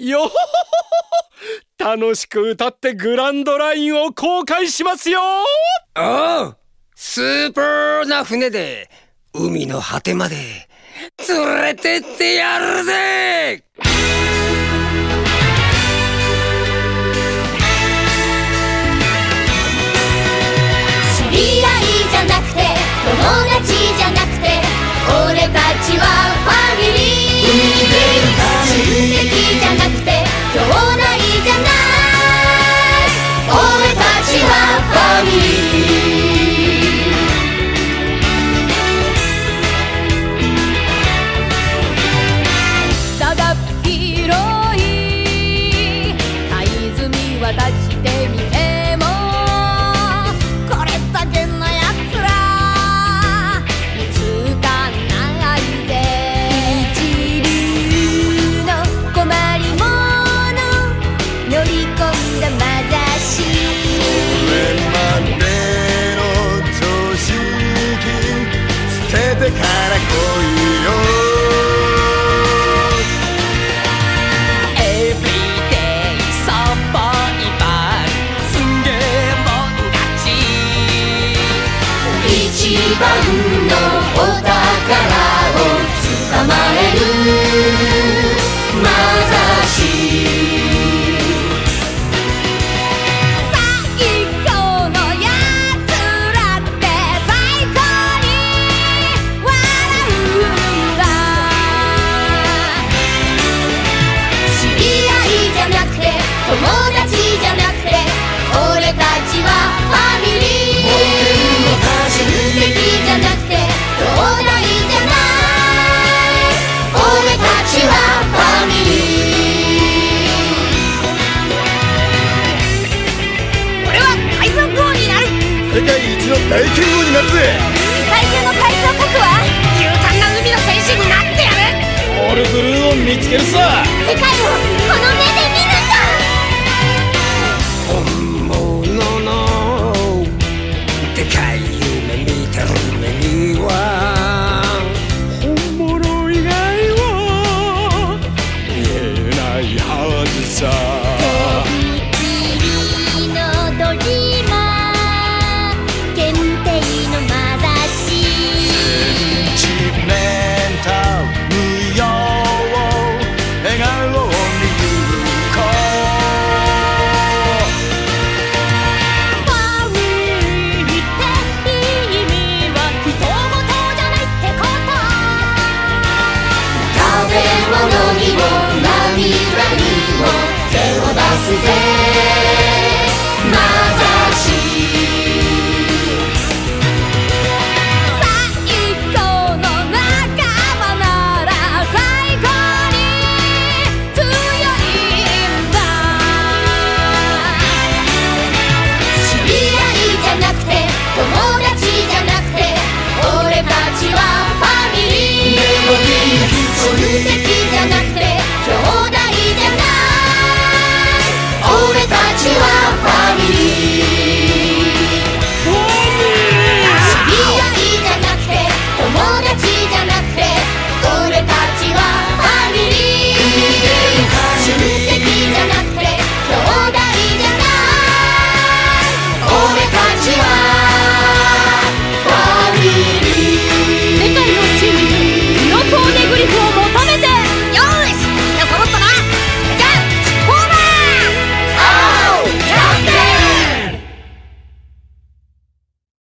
よほ楽しく歌ってグランドラインを公開しますよああスーパーな船で海の果てまで連れてってやるぜ。The kind of caracol. 世界一の大剣豪になるぜ。中の怪盗国は勇敢な海の戦士になってやる。オールブルーを見つけるさ。世界を物にも涙にも手を出すぜ。